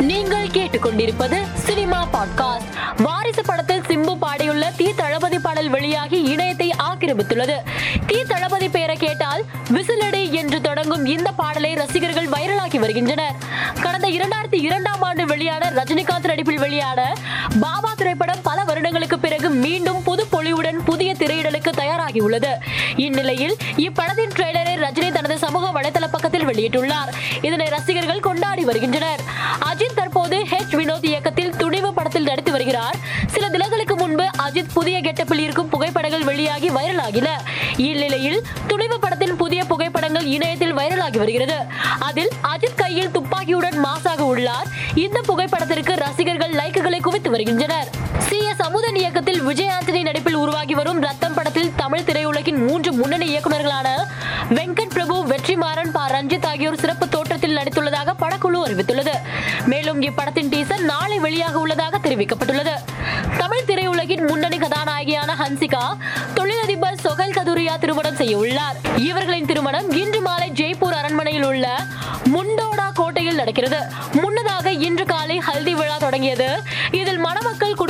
நீங்கள் கேட்டுக்கொண்டிருப்பது cinema podcast. வாரிசு படத்தில் சிம்பு பாடியுள்ள தீ தளபதி பாடல் வெளியாகி இணையத்தை ஆக்கிரமித்துள்ளது. தீ தளபதி பெயரை கேட்டால் விசிலடி என்று தொடங்கும் இந்த பாடலை ரசிகர்கள் வைரலாக்கி வருகின்றனர். கடந்த இரண்டாயிரத்தி இரண்டாம் ஆண்டு வெளியான ரஜினிகாந்த் நடிப்பில் வெளியான பாபா திரைப்படம் பல வருடங்களுக்கு பிறகு மீண்டும் வெளியாகியுள்ளது. இந்நிலையில் இப்படத்தின் ட்ரெய்லரை ரஜினி தனது சமூக வலைதள பக்கத்தில் வெளியிட்டுள்ளார். இதனை ரசிகர்கள் கொண்டாடி வருகின்றனர். அஜித் தற்போது ஹெச் வினோத் இயக்கத்தில் துணிவு படத்தில் நடித்து வருகிறார். சில தினங்களுக்கு முன்பு அஜித் புதிய கெட்டப்பில் இருக்கும் புகைப்படங்கள் வெளியாகி வைரலாகின. இந்நிலையில் துணிவு படத்தின் புதிய புகைப்படங்கள் இணையத்தில் வைரலாகி வருகிறது. அதில் அஜித் கையில் துப்பாக்கியுடன் மாசாக உள்ளார். இந்த புகைப்படத்திற்கு ரசிகர்கள் லைக்குகளை குவித்து வருகின்றனர். சி எஸ் அமுதன் இயக்கத்தில் விஜய் ஆண்டனி நடிப்பில் உருவாகி வரும் ரத்தம் படத்தில் மூன்று முன்னணி இயக்குநர்களான வெங்கட் பிரபு வெற்றிமாறன் ப. ரஞ்சித் ஆகியோர் சிறப்பு தோற்றத்தில் நடித்துள்ளதாக படக்குழு அறிவித்துள்ளது. மேலும் இப்படத்தின் டீசர் நாளை வெளியாக உள்ளதாக தெரிவிக்கப்பட்டுள்ளது. தமிழ் திரையுலகின் முன்னணி கதாநாயகியான ஹன்சிகா தொழிலதிபர் சொகல் கதுரியா திருமணம் செய்ய உள்ளார். இவர்களின் திருமணம் இன்று மாலை ஜெய்ப்பூர் அரண்மனையில் உள்ள முண்டோடா கோட்டையில் நடக்கிறது. முன்னதாக இன்று காலை ஹல்தி விழா தொடங்கியது. இதில் மணமக்கள் குடும்பத்தினர்